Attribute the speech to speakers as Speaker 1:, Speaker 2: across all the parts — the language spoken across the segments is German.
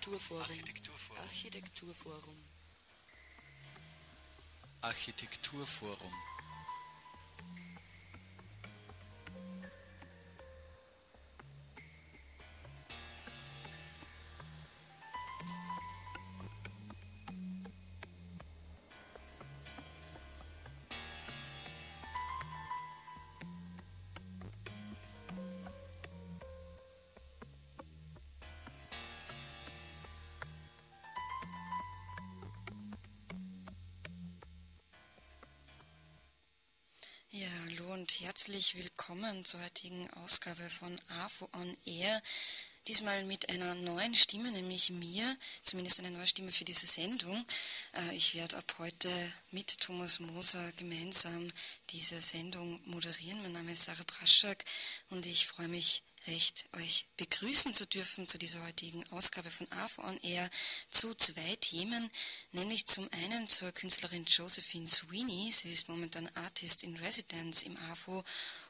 Speaker 1: Architekturforum.
Speaker 2: Architekturforum.
Speaker 1: Architekturforum.
Speaker 2: Architekturforum.
Speaker 1: Herzlich willkommen zur heutigen Ausgabe von AFO on Air. Diesmal mit einer neuen Stimme, nämlich mir, zumindest eine neue Stimme für diese Sendung. Äh, ich werde ab heute mit Thomas Moser gemeinsam diese Sendung moderieren. Mein Name ist Sarah Braschak und ich freue mich recht, euch begrüßen zu dürfen zu dieser heutigen Ausgabe von AFO on Air zu zwei Themen, nämlich zum einen zur Künstlerin Josephine Sweeney. Sie ist momentan Artist in Residence im AFO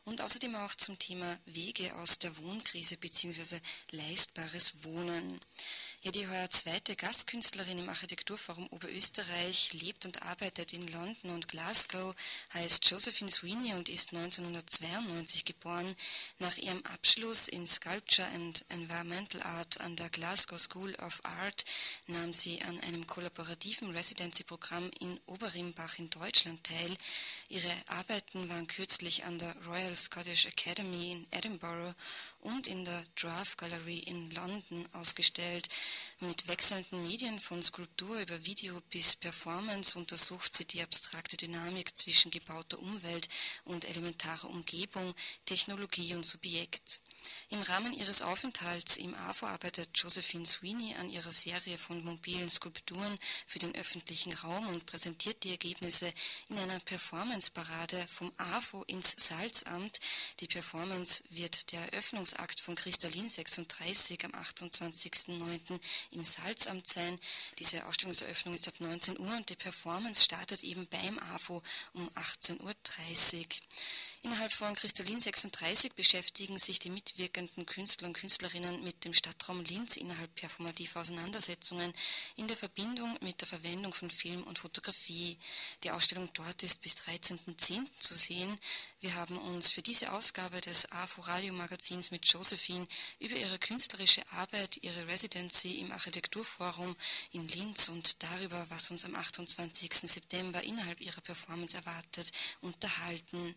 Speaker 1: und außerdem auch zum Thema Wege aus der Wohnkrise bzw. leistbares Wohnen. Ja, die heuer zweite Gastkünstlerin im Architekturforum Oberösterreich lebt und arbeitet in London und Glasgow, heißt Josephine Sweeney und ist 1992 geboren. Nach ihrem Abschluss in Sculpture and Environmental Art an der Glasgow School of Art nahm sie an einem kollaborativen Residency-Programm in Oberimbach in Deutschland teil. Ihre Arbeiten waren kürzlich an der Royal Scottish Academy in Edinburgh und in der Draft Gallery in London ausgestellt. Mit wechselnden Medien von Skulptur über Video bis Performance untersucht sie die abstrakte Dynamik zwischen gebauter Umwelt und elementarer Umgebung, Technologie und Subjekt. Im Rahmen ihres Aufenthalts im AFO arbeitet Josephine Sweeney an ihrer Serie von mobilen Skulpturen für den öffentlichen Raum und präsentiert die Ergebnisse in einer Performance-Parade vom AFO ins Salzamt. Die Performance wird der Eröffnungsakt von Kristallin 36 am 28.09. im Salzamt sein. Diese Ausstellungseröffnung ist ab 19 Uhr und die Performance startet eben beim AFO um 18.30 Uhr. Innerhalb von Kristallin 36 beschäftigen sich die mitwirkenden Künstler und Künstlerinnen mit dem Stadtraum Linz innerhalb performativer Auseinandersetzungen in der Verbindung mit der Verwendung von Film und Fotografie. Die Ausstellung dort ist bis 13.10. zu sehen. Wir haben uns für diese Ausgabe des AFO Radio Magazins mit Josephine über ihre künstlerische Arbeit, ihre Residency im Architekturforum in Linz und darüber, was uns am 28. September innerhalb ihrer Performance erwartet, unterhalten.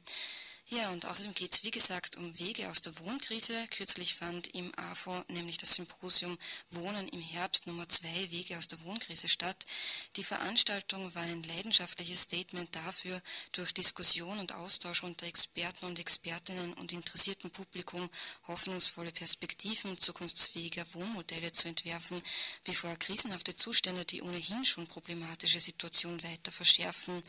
Speaker 1: Ja, und außerdem geht es, wie gesagt, um Wege aus der Wohnkrise. Kürzlich fand im AFO nämlich das Symposium Wohnen im Herbst Nummer zwei Wege aus der Wohnkrise statt. Die Veranstaltung war ein leidenschaftliches Statement dafür, durch Diskussion und Austausch unter Experten und Expertinnen und interessiertem Publikum hoffnungsvolle Perspektiven zukunftsfähiger Wohnmodelle zu entwerfen, bevor krisenhafte Zustände die ohnehin schon problematische Situation weiter verschärfen.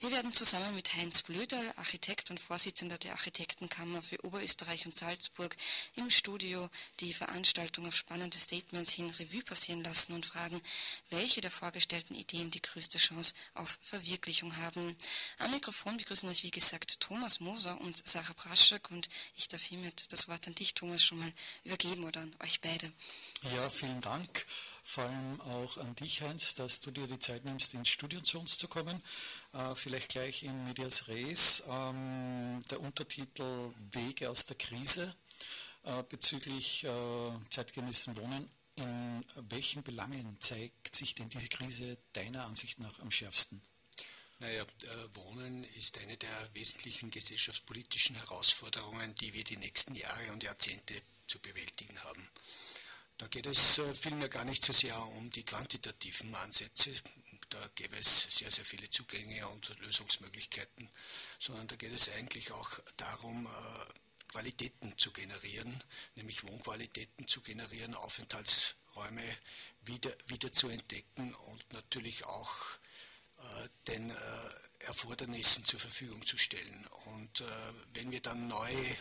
Speaker 1: Wir werden zusammen mit Heinz Blöderl, Architekt und Vorsitzender Vorsitzender der Architektenkammer für Oberösterreich und Salzburg, im Studio die Veranstaltung auf spannende Statements hin Revue passieren lassen und fragen, welche der vorgestellten Ideen die größte Chance auf Verwirklichung haben. Am Mikrofon begrüßen euch wie gesagt Thomas Moser und Sarah Braschek und ich darf hiermit das Wort an dich, Thomas, schon mal übergeben oder an euch beide.
Speaker 3: Ja, vielen Dank vor allem auch an dich, Heinz, dass du dir die Zeit nimmst, ins Studio zu uns zu kommen. Äh, vielleicht gleich in Medias Res. Ähm, der Untertitel Wege aus der Krise äh, bezüglich äh, zeitgemäßen Wohnen. In welchen Belangen zeigt sich denn diese Krise deiner Ansicht nach am schärfsten?
Speaker 4: Naja, Wohnen ist eine der wesentlichen gesellschaftspolitischen Herausforderungen, die wir die nächsten Jahre und Jahrzehnte zu bewältigen haben. Da geht es äh, vielmehr gar nicht so sehr um die quantitativen Ansätze, da gäbe es sehr, sehr viele Zugänge und Lösungsmöglichkeiten, sondern da geht es eigentlich auch darum, äh, Qualitäten zu generieren, nämlich Wohnqualitäten zu generieren, Aufenthaltsräume wieder, wieder zu entdecken und natürlich auch äh, den Erfordernissen zur Verfügung zu stellen. Und wenn wir dann neue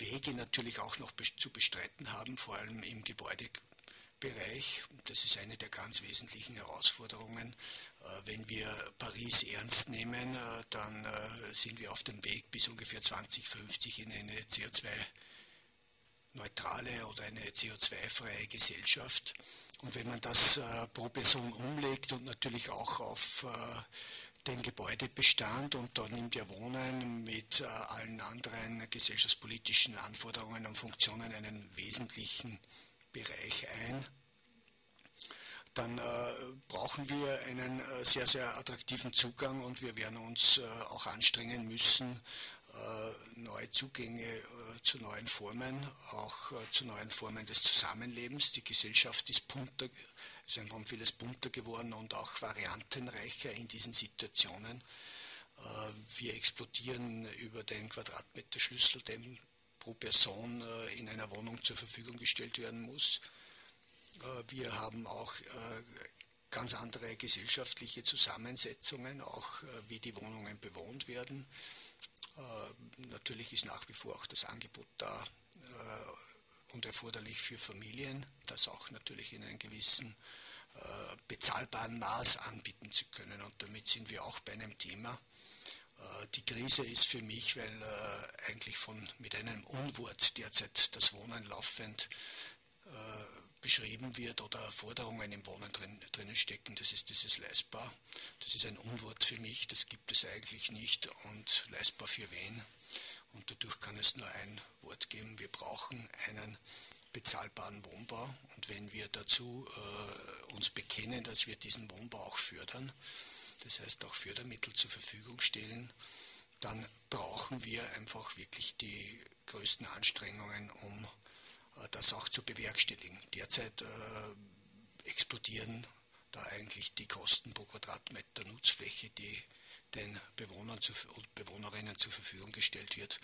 Speaker 4: Wege natürlich auch noch zu bestreiten haben, vor allem im Gebäudebereich. Das ist eine der ganz wesentlichen Herausforderungen. Äh, wenn wir Paris ernst nehmen, äh, dann äh, sind wir auf dem Weg bis ungefähr 2050 in eine CO2 neutrale oder eine CO2-freie Gesellschaft. Und wenn man das pro Person umlegt und natürlich auch auf den Gebäudebestand und da nimmt ja Wohnen mit allen anderen gesellschaftspolitischen Anforderungen und Funktionen einen wesentlichen Bereich ein dann äh, brauchen wir einen äh, sehr, sehr attraktiven Zugang und wir werden uns äh, auch anstrengen müssen, äh, neue Zugänge äh, zu neuen Formen, auch äh, zu neuen Formen des Zusammenlebens. Die Gesellschaft ist bunter, ist einfach vieles bunter geworden und auch variantenreicher in diesen Situationen. Wir explodieren über den Quadratmeter Schlüssel, der pro Person in einer Wohnung zur Verfügung gestellt werden muss. Wir haben auch ganz andere gesellschaftliche Zusammensetzungen, auch wie die Wohnungen bewohnt werden. Äh, natürlich ist nach wie vor auch das Angebot da äh, und erforderlich für Familien, das auch natürlich in einem gewissen äh, bezahlbaren Maß anbieten zu können. Und damit sind wir auch bei einem Thema. Die Krise ist für mich, weil eigentlich von, mit einem Unwort derzeit das Wohnen laufend beschrieben wird oder Forderungen im Wohnen drin, drinnen stecken, das ist dieses leistbar. Das ist ein Unwort für mich, das gibt es eigentlich nicht und leistbar für wen. Und dadurch kann es nur ein Wort geben, wir brauchen einen bezahlbaren Wohnbau und wenn wir dazu äh, uns bekennen, dass wir diesen Wohnbau auch fördern, das heißt auch Fördermittel zur Verfügung stellen, dann brauchen wir einfach wirklich die größten Anstrengungen, um äh, das auch zu bewerkstelligen. Derzeit äh, explodieren da eigentlich die Kosten pro Quadratmeter Nutzfläche, die den Bewohnern und Bewohnerinnen zur Verfügung gestellt wird.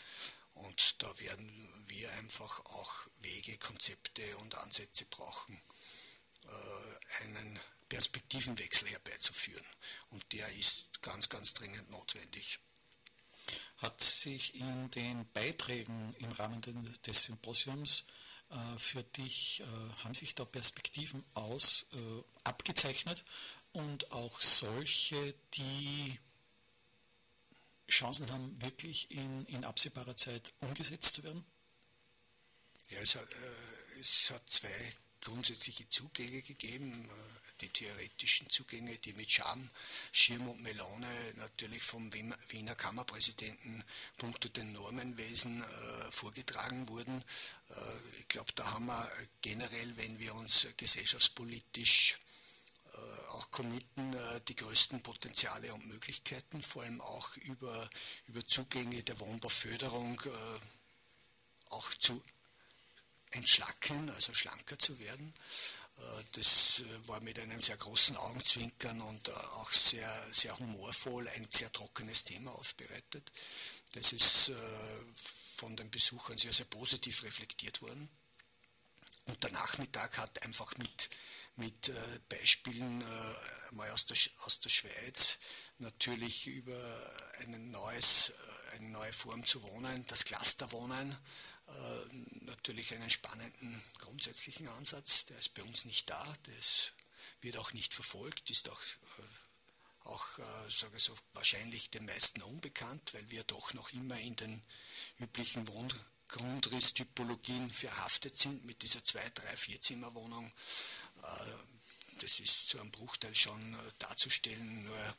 Speaker 4: Und da werden wir einfach auch Wege, Konzepte und Ansätze brauchen, äh, einen Perspektivenwechsel herbeizuführen. Und der ist ganz, ganz dringend notwendig.
Speaker 3: Hat sich in den Beiträgen im Rahmen des Symposiums äh, für dich, äh, haben sich da Perspektiven aus abgezeichnet und auch solche, die Chancen haben, wirklich in, in absehbarer Zeit umgesetzt zu werden?
Speaker 4: Ja, es hat, äh, es hat zwei grundsätzliche Zugänge gegeben. Äh, die theoretischen Zugänge, die mit Scham, Schirm und Melone natürlich vom Wiener Kammerpräsidenten punkto den Normenwesen äh, vorgetragen wurden. Äh, ich glaube, da haben wir generell, wenn wir uns gesellschaftspolitisch auch committen, äh, die größten Potenziale und Möglichkeiten, vor allem auch über, über Zugänge der Wohnbauförderung äh, auch zu entschlacken, also schlanker zu werden. Äh, das äh, war mit einem sehr großen Augenzwinkern und äh, auch sehr, sehr humorvoll ein sehr trockenes Thema aufbereitet. Das ist von den Besuchern sehr, sehr positiv reflektiert worden. Und der Nachmittag hat einfach mit, mit Beispielen mal aus der, aus der Schweiz natürlich über ein neues, eine neue Form zu wohnen, das Clusterwohnen, äh, natürlich einen spannenden grundsätzlichen Ansatz. Der ist bei uns nicht da, das wird auch nicht verfolgt, ist auch, äh, auch äh, sage so, wahrscheinlich den meisten unbekannt, weil wir doch noch immer in den üblichen Wohngrundrisstypologien verhaftet sind mit dieser 2-, 3-, 4-Zimmer-Wohnung. Das ist zu einem Bruchteil schon darzustellen, nur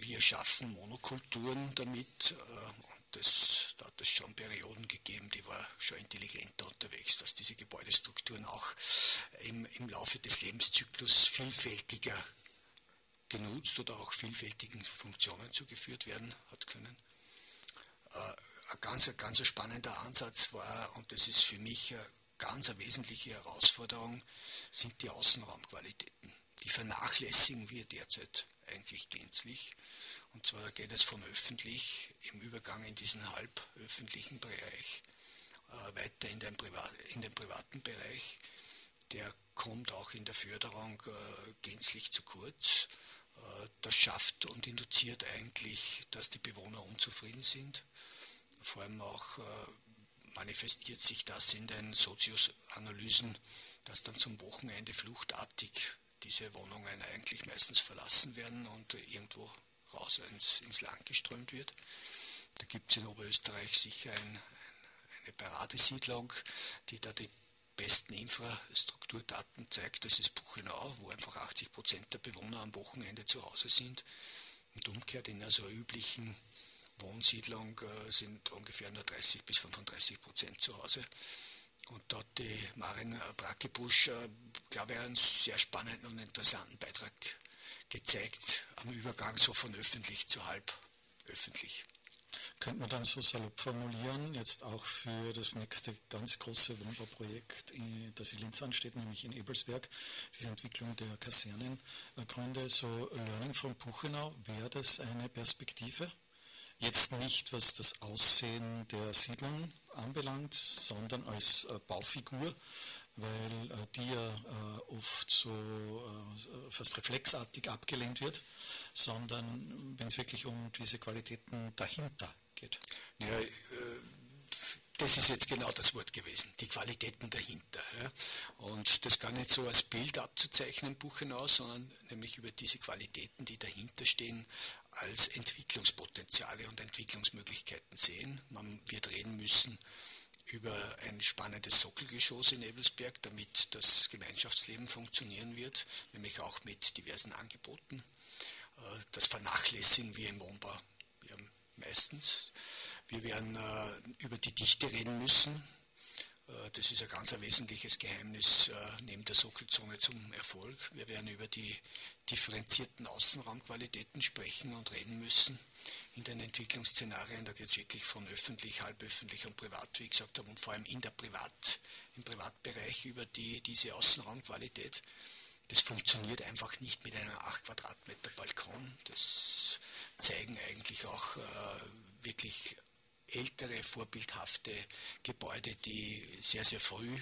Speaker 4: wir schaffen Monokulturen damit und das, da hat es schon Perioden gegeben, die war schon intelligenter unterwegs, dass diese Gebäudestrukturen auch im, im Laufe des Lebenszyklus vielfältiger genutzt oder auch vielfältigen Funktionen zugeführt werden hat können. Ein ganz, ganz spannender Ansatz war, und das ist für mich eine ganz eine wesentliche Herausforderung, sind die Außenraumqualitäten. Die vernachlässigen wir derzeit eigentlich gänzlich. Und zwar geht es von öffentlich im Übergang in diesen halböffentlichen Bereich äh, weiter in den, in den privaten Bereich. Der kommt auch in der Förderung äh, gänzlich zu kurz. Äh, das schafft und induziert eigentlich, dass die Bewohner unzufrieden sind. Vor allem auch äh, manifestiert sich das in den Soziusanalysen, dass dann zum Wochenende fluchtartig diese Wohnungen eigentlich meistens verlassen werden und irgendwo raus ins, ins Land geströmt wird. Da gibt es in Oberösterreich sicher ein, eine Paradesiedlung, die da die besten Infrastrukturdaten zeigt. Das ist Buchenau, wo einfach 80 Prozent der Bewohner am Wochenende zu Hause sind. Und umgekehrt in einer so üblichen Wohnsiedlung äh, sind ungefähr nur 30 bis 35 Prozent zu Hause. Und dort die Marin Brakebusch, äh, glaube ich, einen sehr spannenden und interessanten Beitrag gezeigt am Übergang so von öffentlich zu halb öffentlich.
Speaker 3: Könnte man dann so salopp formulieren, jetzt auch für das nächste ganz große Wohnbauprojekt, das in Linz ansteht, nämlich in Ebelsberg, die Entwicklung der Kasernengründe, so Learning from Buchenau, wäre das eine Perspektive? Jetzt nicht, was das Aussehen der Siedlung anbelangt, sondern als äh, Baufigur, weil äh, die ja äh, oft so fast reflexartig abgelehnt wird, sondern wenn es wirklich um diese Qualitäten dahinter geht.
Speaker 4: Ja, das ist jetzt genau das Wort gewesen, die Qualitäten dahinter. Ja. Und das gar nicht so als Bild abzuzeichnen, Buchenau, sondern nämlich über diese Qualitäten, die dahinter stehen, als Entwicklungspotenziale und Entwicklungsmöglichkeiten sehen. Man wird reden müssen über ein spannendes Sockelgeschoss in Ebelsberg, damit das Gemeinschaftsleben funktionieren wird, nämlich auch mit diversen Angeboten. Äh, das vernachlässigen wir im Wohnbau ja, meistens. Wir werden äh, über die Dichte reden müssen. Äh, das ist ein ganz ein wesentliches Geheimnis äh, neben der Sockelzone zum Erfolg. Wir werden über die differenzierten Außenraumqualitäten sprechen und reden müssen in den Entwicklungsszenarien. Da geht es wirklich von öffentlich, halböffentlich und privat, wie gesagt habe, und vor allem in der Privat, im Privatbereich über die, diese Außenraumqualität. Das funktioniert einfach nicht mit einem 8 Quadratmeter Balkon. Das zeigen eigentlich auch äh, wirklich ältere, vorbildhafte Gebäude, die sehr, sehr früh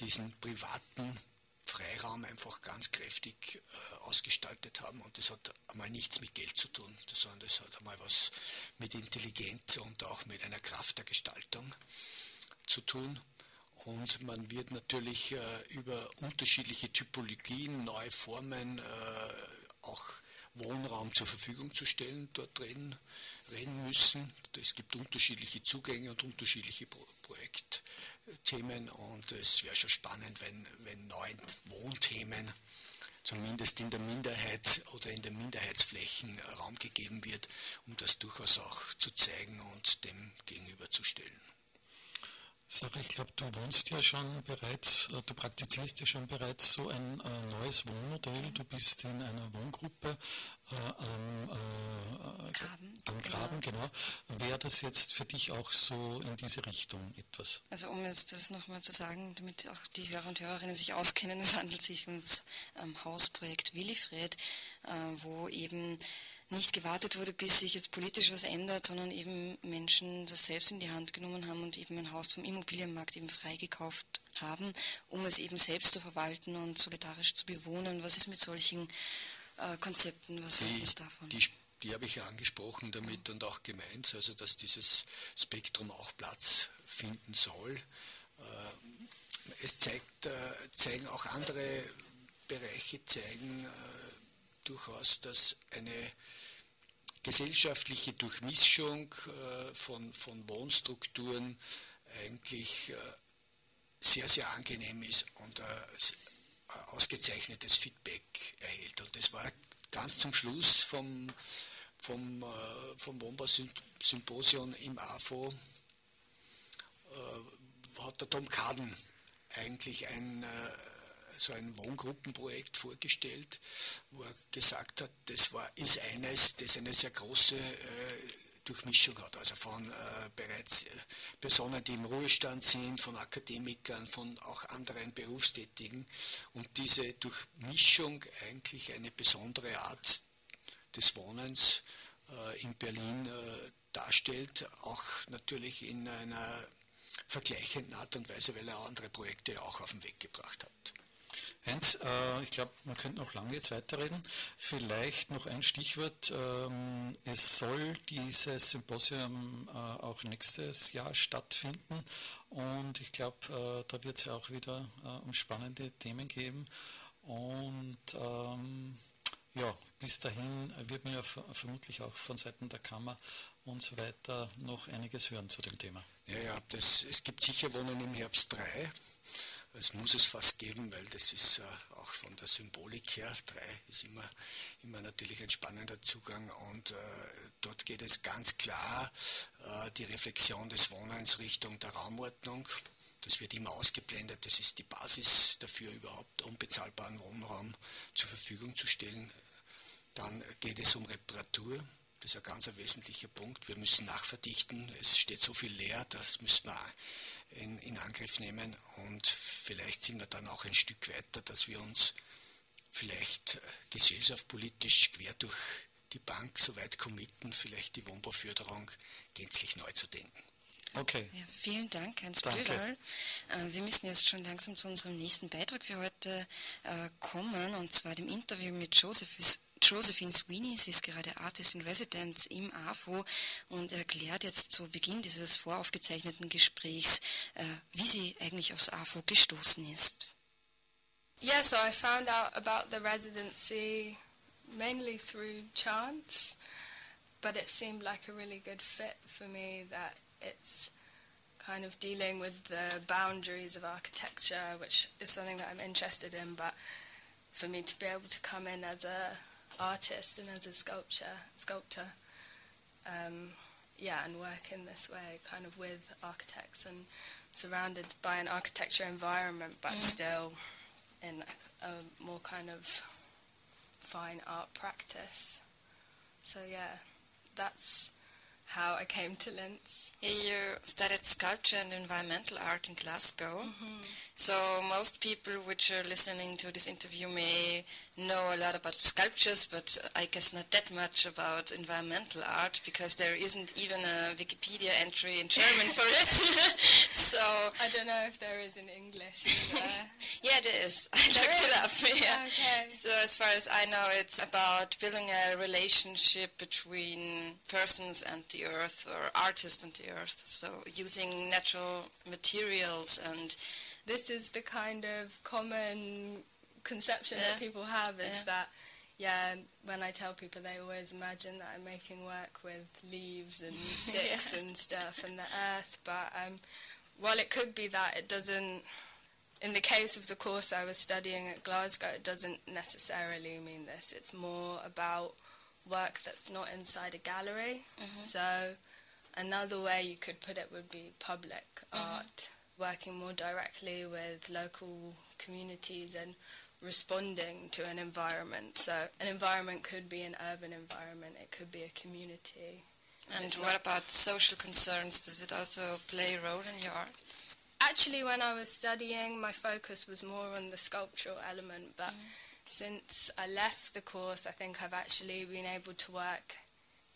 Speaker 4: diesen privaten Freiraum einfach ganz kräftig äh, ausgestaltet haben. Und das hat einmal nichts mit Geld zu tun, sondern das hat einmal was mit Intelligenz und auch mit einer Kraft der Gestaltung zu tun. Und man wird natürlich äh, über unterschiedliche Typologien, neue Formen, äh, auch Wohnraum zur Verfügung zu stellen, dort reden, reden müssen. Es gibt unterschiedliche Zugänge und unterschiedliche Projektthemen und es wäre schon spannend, wenn, wenn neuen Wohnthemen zumindest in der Minderheit oder in den Minderheitsflächen Raum gegeben wird, um das durchaus auch zu zeigen und dem gegenüberzustellen.
Speaker 3: Sarah, ich glaube, du wohnst ja schon bereits, äh, du praktizierst ja schon bereits so ein äh, neues Wohnmodell. Du bist in einer Wohngruppe äh, am, äh, Graben, am Graben, genau. genau. Wäre das jetzt für dich auch so in diese Richtung etwas?
Speaker 1: Also um jetzt das nochmal zu sagen, damit auch die Hörer und Hörerinnen sich auskennen, es handelt sich um das ähm, Hausprojekt Willifred, äh, wo eben nicht gewartet wurde, bis sich jetzt politisch was ändert, sondern eben Menschen das selbst in die Hand genommen haben und eben ein Haus vom Immobilienmarkt eben freigekauft haben, um es eben selbst zu verwalten und solidarisch zu bewohnen. Was ist mit solchen äh, Konzepten? Was
Speaker 4: halten Sie davon? Die, die habe ich ja angesprochen damit und auch gemeint, also dass dieses Spektrum auch Platz finden soll. Äh, es zeigt, äh, zeigen auch andere Bereiche, zeigen äh, durchaus, dass eine gesellschaftliche Durchmischung äh, von, von Wohnstrukturen eigentlich äh, sehr, sehr angenehm ist und äh, ausgezeichnetes Feedback erhält. Und das war ganz zum Schluss vom, vom, vom Wohnbausymposium im AFO, hat der Tom Kaden eigentlich ein so ein Wohngruppenprojekt vorgestellt, wo er gesagt hat, das war, ist eines, das eine sehr große äh, Durchmischung hat, also von äh, bereits äh, Personen, die im Ruhestand sind, von Akademikern, von auch anderen Berufstätigen. Und diese Durchmischung eigentlich eine besondere Art des Wohnens äh, in Berlin äh, darstellt, auch natürlich in einer vergleichenden Art und Weise, weil er andere Projekte auch auf den Weg gebracht hat.
Speaker 3: Heinz, äh, ich glaube, man könnte noch lange jetzt weiterreden. Vielleicht noch ein Stichwort. Ähm, es soll dieses Symposium äh, auch nächstes Jahr stattfinden und ich glaube, äh, da wird es ja auch wieder äh, um spannende Themen geben. Und ähm, ja, bis dahin wird man ja vermutlich auch von Seiten der Kammer und so weiter noch einiges hören zu dem Thema.
Speaker 4: Ja, ja, das, es gibt sicher Wohnen im Herbst 3. Es muss es fast geben, weil das ist äh, auch von der Symbolik her, 3 ist immer, immer natürlich ein spannender Zugang und äh, dort geht es ganz klar äh, die Reflexion des Wohnens Richtung der Raumordnung. Das wird immer ausgeblendet, das ist die Basis dafür, überhaupt unbezahlbaren Wohnraum zur Verfügung zu stellen. Dann geht es um Reparatur, das ist ein ganz wesentlicher Punkt. Wir müssen nachverdichten. Es steht so viel leer, das müssen wir in, in, Angriff nehmen. Und vielleicht sind wir dann auch ein Stück weiter, dass wir uns vielleicht äh, gesellschaftspolitisch quer durch die Bank so weit committen, vielleicht die Wohnbauförderung gänzlich neu zu denken.
Speaker 1: Okay. Ja, vielen Dank, Heinz Blöderl. Äh, wir müssen jetzt schon langsam zu unserem nächsten Beitrag für heute äh, kommen, und zwar dem Interview mit Joseph Josephine Sweeney, sie ist gerade Artist in Residence im AFO und erklärt jetzt zu Beginn dieses voraufgezeichneten Gesprächs, äh, wie sie eigentlich aufs AFO gestoßen ist.
Speaker 5: Yeah, so I found out about the residency mainly through chance, but it seemed like a really good fit for me that it's kind of dealing with the boundaries of architecture, which is something that I'm interested in, but for me to be able to come in as a artist and as a sculpture sculptor. Um, yeah, and work in this way, kind of with architects and surrounded by an architecture environment, but mm. still in a more kind of fine art practice. So yeah, that's how I came to Linz.
Speaker 1: You studied sculpture and environmental art in Glasgow. Mm-hmm. So most people which are listening to this interview may know a lot about sculptures, but I guess not that much about environmental art because there isn't even a Wikipedia entry in German for it. so
Speaker 5: I don't know if there is in English.
Speaker 1: yeah, there is. I there looked is? it up. Yeah. Okay. So as far as I know, it's about building a relationship between persons and the earth, or artists and the earth. So using natural materials and.
Speaker 5: This is the kind of common conception yeah. that people have is yeah. that yeah, when I tell people, they always imagine that I'm making work with leaves and sticks yeah. and stuff and the earth. But um, while it could be that, it doesn't. In the case of the course I was studying at Glasgow, it doesn't necessarily mean this. It's more about work that's not inside a gallery. Mm-hmm. So another way you could put it would be public mm-hmm. art, working more directly with local communities and responding to an environment. So an environment could be an urban environment, it could be a community.
Speaker 1: And what about social concerns? Does it also play a role in your art?
Speaker 5: Actually, when I was studying, my focus was more on the sculptural element, but mm. since I left the course, I think I've actually been able to work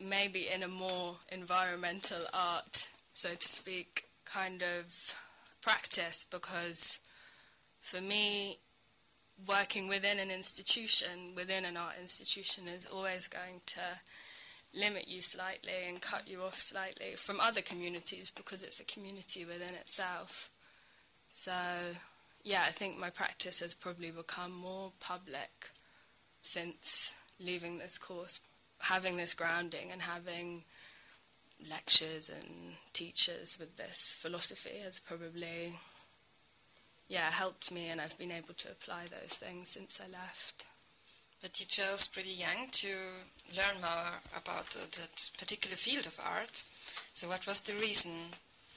Speaker 5: maybe in a more environmental art, so to speak, kind of practice because for me, working within an institution, within an art institution, is always going to limit you slightly and cut you off slightly from other communities because it's a community within itself. So, yeah, I think my practice has probably become more public since leaving this course, having this grounding and having lectures and teachers with this philosophy has probably yeah, helped me, and I've been able to apply those things since I left.
Speaker 1: The teacher chose pretty young to learn more about uh, that particular field of art. So, what was the reason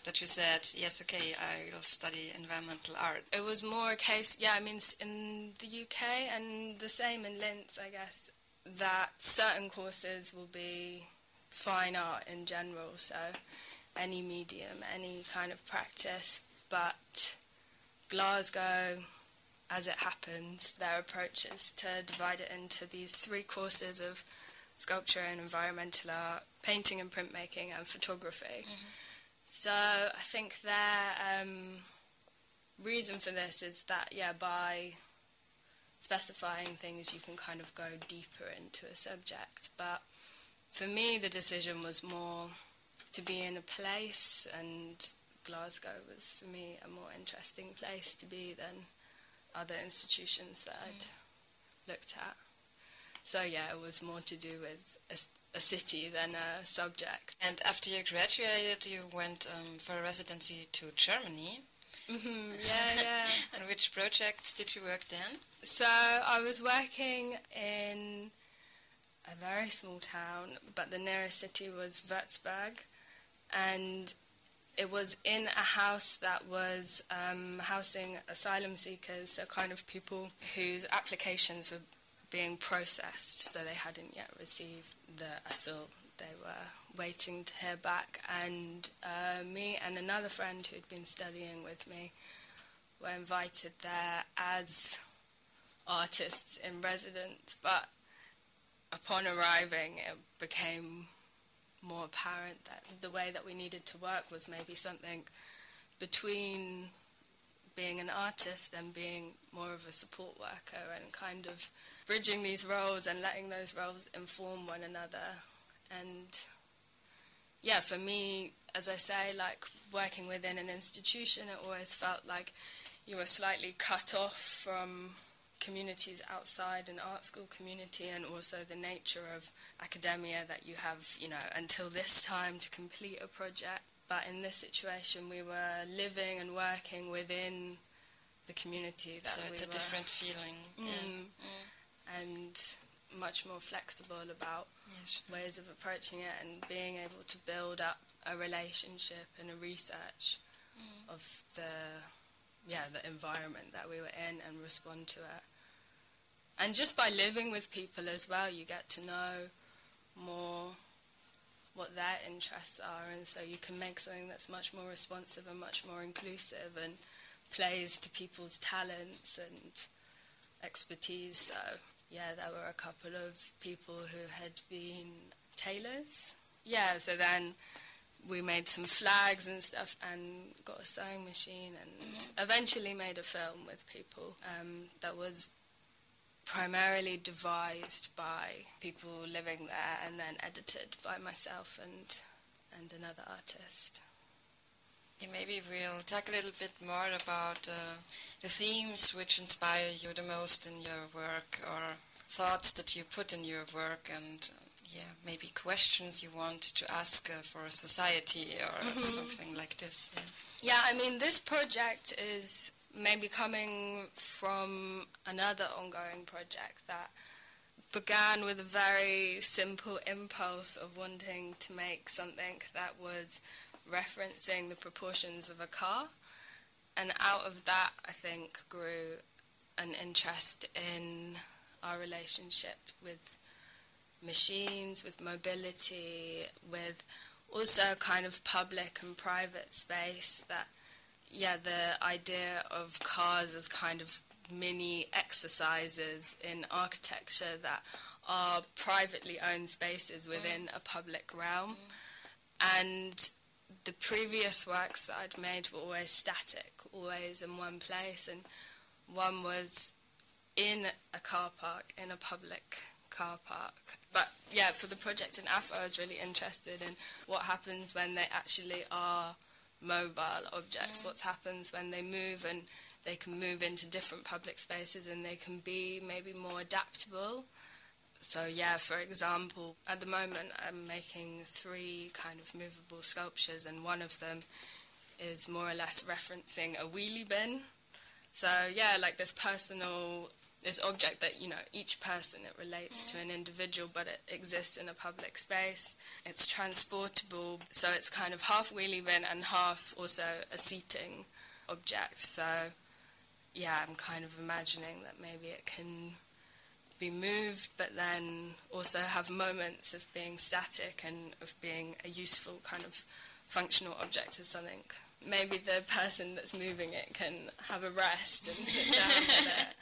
Speaker 1: that you said, yes, okay, I will study environmental art?
Speaker 5: It was more a case, yeah, I mean, in the UK and the same in Linz, I guess, that certain courses will be fine art in general, so any medium, any kind of practice, but Glasgow, as it happens, their approach is to divide it into these three courses of sculpture and environmental art, painting and printmaking, and photography. Mm-hmm. So I think their um, reason for this is that, yeah, by specifying things, you can kind of go deeper into a subject. But for me, the decision was more to be in a place and Glasgow was for me a more interesting place to be than other institutions that I'd mm. looked at. So yeah, it was more to do with a, a city than a subject.
Speaker 1: And after you graduated, you went um, for a residency to Germany.
Speaker 5: Mm-hmm. Yeah, yeah.
Speaker 1: and which projects did you work then?
Speaker 5: So I was working in a very small town, but the nearest city was Würzburg, and it was in a house that was um, housing asylum seekers, so kind of people whose applications were being processed, so they hadn't yet received the asylum. They were waiting to hear back, and uh, me and another friend who'd been studying with me were invited there as artists in residence, but upon arriving, it became more apparent that the way that we needed to work was maybe something between being an artist and being more of a support worker and kind of bridging these roles and letting those roles inform one another. And yeah, for me, as I say, like working within an institution, it always felt like you were slightly cut off from communities outside an art school community and also the nature of academia that you have, you know, until this time to complete a project. But in this situation, we were living and working within the community. That
Speaker 1: so it's
Speaker 5: we
Speaker 1: a different feeling.
Speaker 5: Mm,
Speaker 1: yeah. Mm.
Speaker 5: And much more flexible about
Speaker 1: yeah, sure.
Speaker 5: ways of approaching it and being able to build up a relationship and a research
Speaker 1: mm.
Speaker 5: of the yeah the environment that we were in and respond to it and just by living with people as well, you get to know more what their interests are, and so you can make something that's much more responsive and much more inclusive and plays to people's talents and expertise. So, yeah, there were a couple of people who had been tailors. Yeah, so then we made some flags and stuff and got a sewing machine and mm-hmm. eventually made a film with people um, that was primarily devised by people living there and then edited by myself and and another artist.
Speaker 1: Yeah, maybe we'll talk a little bit more about uh, the themes which inspire you the most in your work or thoughts that you put in your work and uh, yeah, maybe questions you want to ask uh, for society or mm -hmm. something like this.
Speaker 5: Yeah. yeah, I mean, this project is maybe coming from another ongoing project that began with a very simple impulse of wanting to make something that was referencing the proportions of a car. And out of that, I think, grew an interest in our relationship with machines, with mobility, with also a kind of public and private space that yeah, the idea of cars as kind of mini exercises in architecture that are privately owned spaces within mm. a public realm. Mm. And the previous works that I'd made were always static, always in one place. And one was in a car park, in a public car park. But yeah, for the project in AFO, I was really interested in what happens when they actually are mobile objects, what happens when they move and they can move into different public spaces and they can be maybe more adaptable. So yeah, for example, at the moment I'm making three kind of movable sculptures and one of them is more or less referencing a wheelie bin. So yeah, like this personal this object that you know each person it relates to an individual but it exists in a public space. It's transportable so it's kind of half wheelie bin and half also a seating object. So yeah i'm kind of imagining that maybe it can be moved but then also have moments of being static and of being a useful kind of functional object as something maybe the person that's moving it can have a rest and sit down it.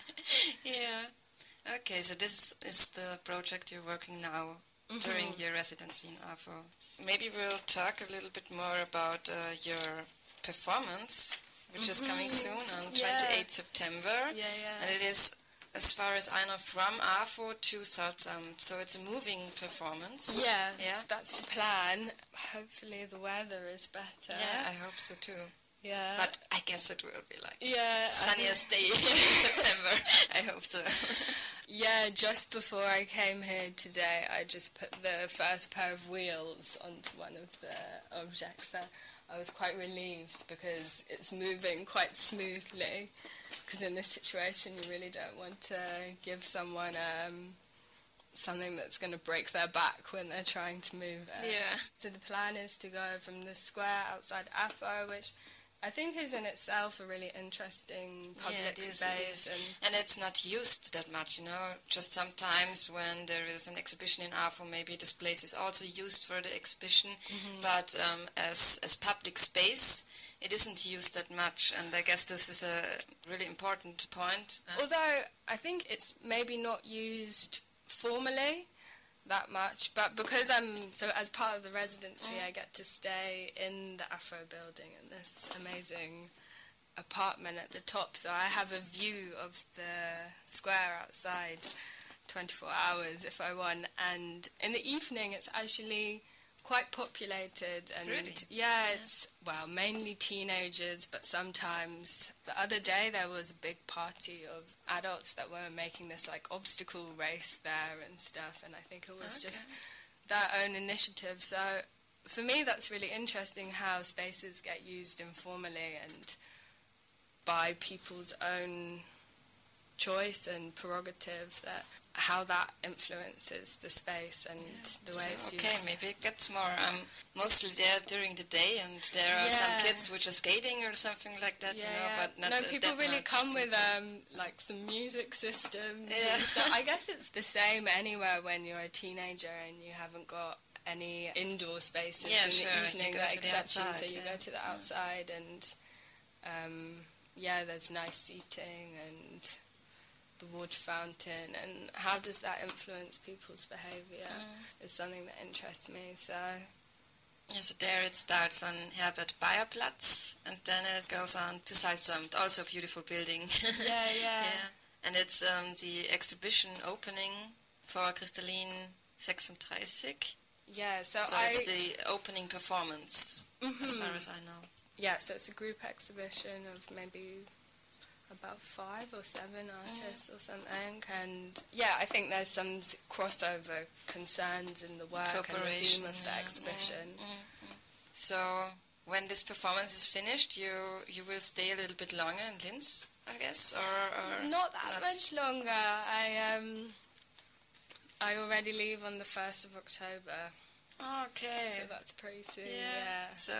Speaker 1: Yeah. Okay, so this is the project you're working now mm-hmm. during your residency in AFO. Maybe we'll talk a little bit more about uh, your performance, which mm-hmm. is coming soon on yeah. 28th September.
Speaker 5: Yeah, yeah.
Speaker 1: And it is as far as I know, from AFO to Salzamt. So it's a moving performance.
Speaker 5: Yeah,
Speaker 1: yeah,
Speaker 5: that's the plan. Hopefully the weather is better.
Speaker 1: Yeah, I hope so too.
Speaker 5: Yeah.
Speaker 1: But I guess it will be like
Speaker 5: yeah,
Speaker 1: sunniest day in September. I hope so.
Speaker 5: Yeah, just before I came here today, I just put the first pair of wheels onto one of the objects. So I was quite relieved because it's moving quite smoothly. Because in this situation, you really don't want to give someone um, something that's going to break their back when they're trying to move it.
Speaker 1: Yeah.
Speaker 5: So the plan is to go from the square outside AFO, which I think is in itself a really interesting public
Speaker 1: yeah, it is,
Speaker 5: space.
Speaker 1: It is. And, and, it's not used that much, you know. Just sometimes when there is an exhibition in AFO, maybe this place is also used for the exhibition, mm-hmm. but um, as as public space, it isn't used that much. And I guess this is a really important point.
Speaker 5: Although I think it's maybe not used formally that much, but because I'm so as part of the residency, mm. I get to stay in the AFO building in this amazing apartment at the top. So I have a view of the square outside, 24 hours if I want. And in the evening, it's actually quite populated and
Speaker 1: really?
Speaker 5: yeah, it's well mainly teenagers, but sometimes the other day there was a big party of adults that were making this like obstacle race there and stuff, and I think it was
Speaker 1: okay.
Speaker 5: just their own initiative. So for me, that's really interesting how spaces get used informally and by people's own choice and prerogative that how that influences the space and
Speaker 1: yeah.
Speaker 5: the way
Speaker 1: so,
Speaker 5: it's
Speaker 1: okay, maybe it gets more. I'm mostly there during the day, and there are
Speaker 5: Yeah.
Speaker 1: some kids which are skating or something like that, you know, but not
Speaker 5: no, people really
Speaker 1: much
Speaker 5: come with um like some music systems.
Speaker 1: Yeah.
Speaker 5: So I guess it's the same anywhere when you're a teenager and you haven't got any indoor spaces
Speaker 1: Yeah,
Speaker 5: in
Speaker 1: sure,
Speaker 5: the
Speaker 1: you
Speaker 5: evening that accept you. So you
Speaker 1: yeah.
Speaker 5: go to the outside and um, yeah, there's nice seating and the water fountain and how does that influence people's behaviour
Speaker 1: Mm.
Speaker 5: is something that interests me. So
Speaker 1: Yeah, so there it starts on Herbert Bayerplatz and then it goes on to Salzamt, also a beautiful building.
Speaker 5: yeah, yeah.
Speaker 1: yeah. And it's um, the exhibition opening for Kristalline 36.
Speaker 5: Yeah, so,
Speaker 1: So
Speaker 5: I
Speaker 1: it's the opening performance, as far as I know.
Speaker 5: yeah, so it's a group exhibition of maybe about five or seven artists or something, and yeah, I think there's some crossover concerns in the work and the theme of the exhibition.
Speaker 1: mm, mm, mm. So when this performance is finished, you you will stay a little bit longer in Linz, I guess, or, or
Speaker 5: Not that
Speaker 1: not?
Speaker 5: much longer. I um, I already leave on the first of October,
Speaker 1: Okay.
Speaker 5: so that's pretty soon.
Speaker 1: yeah.
Speaker 5: Yeah.
Speaker 1: So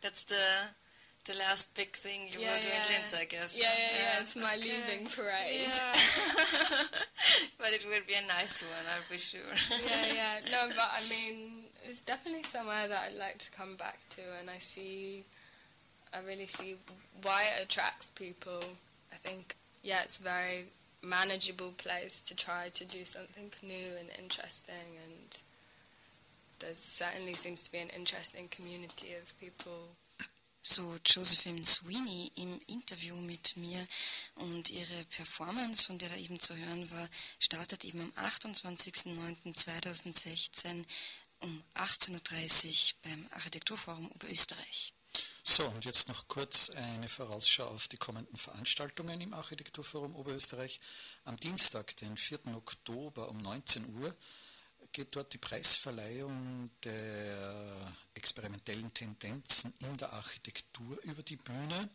Speaker 1: that's the the last big thing you
Speaker 5: Yeah,
Speaker 1: will do
Speaker 5: yeah.
Speaker 1: Linz, I guess.
Speaker 5: Yeah, yeah, yeah. It's my
Speaker 1: okay.
Speaker 5: leaving parade.
Speaker 1: Yeah. but it will be a nice one, I'll be sure.
Speaker 5: yeah, yeah. No, but I mean, it's definitely somewhere that I'd like to come back to, and I see, I really see why it attracts people. I think, yeah, it's a very manageable place to try to do something new and interesting, and there certainly seems to be an interesting community of people.
Speaker 1: So Josephine Sweeney im Interview mit mir und ihre Performance, von der da eben zu hören war, startet eben am 28.09.2016 um 18.30 Uhr beim Architekturforum Oberösterreich.
Speaker 3: So, und jetzt noch kurz eine Vorausschau auf die kommenden Veranstaltungen im Architekturforum Oberösterreich. Am Dienstag, den 4. Oktober um 19 Uhr, geht dort die Preisverleihung der experimentellen Tendenzen in der Architektur über die Bühne.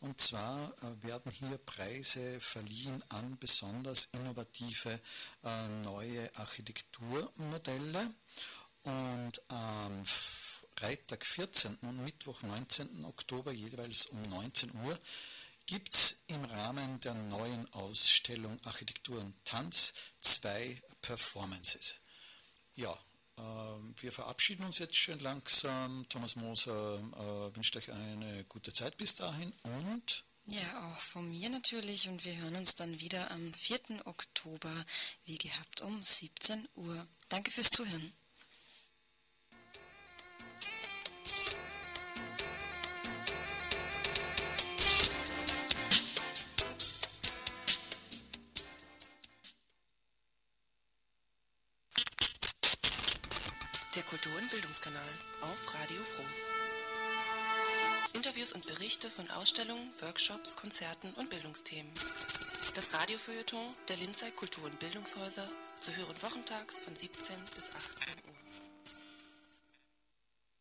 Speaker 3: Und zwar äh, werden hier Preise verliehen an besonders innovative äh, neue Architekturmodelle. Und am Freitag 14. und Mittwoch 19. Oktober jeweils um 19 Uhr gibt es im Rahmen der neuen Ausstellung Architektur und Tanz zwei Performances. Ja, äh, wir verabschieden uns jetzt schön langsam. Thomas Moser äh, wünscht euch eine gute Zeit bis dahin und
Speaker 1: Ja, auch von mir natürlich und wir hören uns dann wieder am 4. Oktober, wie gehabt, um 17 Uhr. Danke fürs Zuhören.
Speaker 6: Kultur- und Bildungskanal auf Radio Froh. Interviews und Berichte von Ausstellungen, Workshops, Konzerten und Bildungsthemen. Das Radiofeuilleton der Linzer Kultur- und Bildungshäuser zu hören wochentags von 17 bis 18 Uhr.